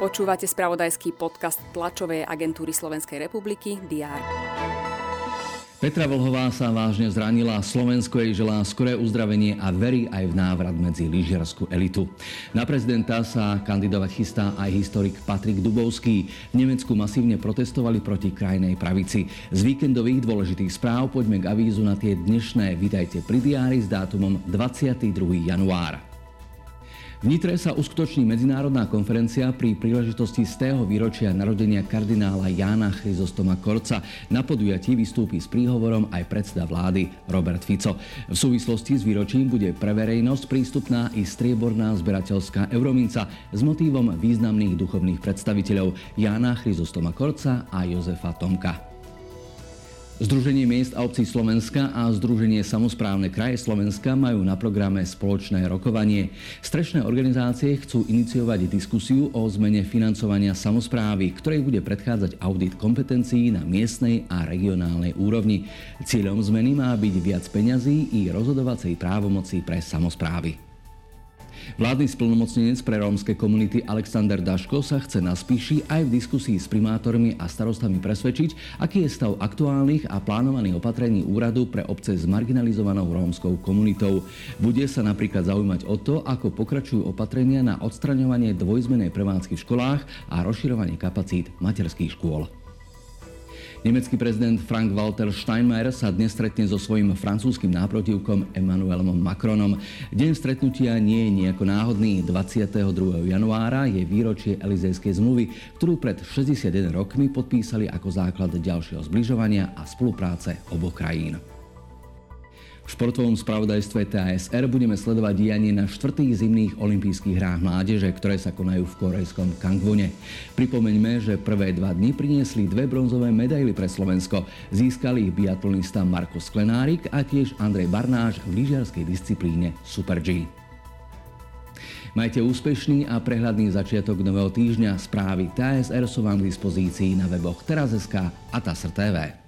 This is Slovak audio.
Počúvate spravodajský podcast tlačovej agentúry Slovenskej republiky DR. Petra Vlhová sa vážne zranila, Slovensko jej želá skoré uzdravenie a verí aj v návrat medzi lyžiarskú elitu. Na prezidenta sa kandidovať chystá aj historik Patrik Dubovský. V Nemecku masívne protestovali proti krajnej pravici. Z víkendových dôležitých správ poďme k avízu na tie dnešné. Vydajte pri diári s dátumom 22. január. V Nitre sa uskutoční medzinárodná konferencia pri príležitosti z tého výročia narodenia kardinála Jána Chryzostoma Korca. Na podujatí vystúpi s príhovorom aj predseda vlády Robert Fico. V súvislosti s výročím bude pre verejnosť prístupná i strieborná zberateľská eurominca s motívom významných duchovných predstaviteľov Jána Chryzostoma Korca a Jozefa Tomka. Združenie miest a obcí Slovenska a Združenie samozprávne kraje Slovenska majú na programe spoločné rokovanie. Strešné organizácie chcú iniciovať diskusiu o zmene financovania samozprávy, ktorej bude predchádzať audit kompetencií na miestnej a regionálnej úrovni. Cieľom zmeny má byť viac peňazí i rozhodovacej právomoci pre samozprávy. Vládny splnomocnenec pre rómske komunity Alexander Daško sa chce na spíši aj v diskusii s primátormi a starostami presvedčiť, aký je stav aktuálnych a plánovaných opatrení úradu pre obce s marginalizovanou rómskou komunitou. Bude sa napríklad zaujímať o to, ako pokračujú opatrenia na odstraňovanie dvojzmenej prevádzky v školách a rozširovanie kapacít materských škôl. Nemecký prezident Frank Walter Steinmeier sa dnes stretne so svojím francúzským náprotivkom Emmanuelom Macronom. Deň stretnutia nie je nejako náhodný. 22. januára je výročie Elizejskej zmluvy, ktorú pred 61 rokmi podpísali ako základ ďalšieho zbližovania a spolupráce oboch krajín. V športovom spravodajstve TASR budeme sledovať dianie na štvrtých zimných olympijských hrách mládeže, ktoré sa konajú v korejskom Kangvone. Pripomeňme, že prvé dva dni priniesli dve bronzové medaily pre Slovensko. Získali ich biatlonista Marko Sklenárik a tiež Andrej Barnáš v lyžiarskej disciplíne Super G. Majte úspešný a prehľadný začiatok nového týždňa. Správy TSR sú vám k dispozícii na weboch teraz.sk a TASR TV.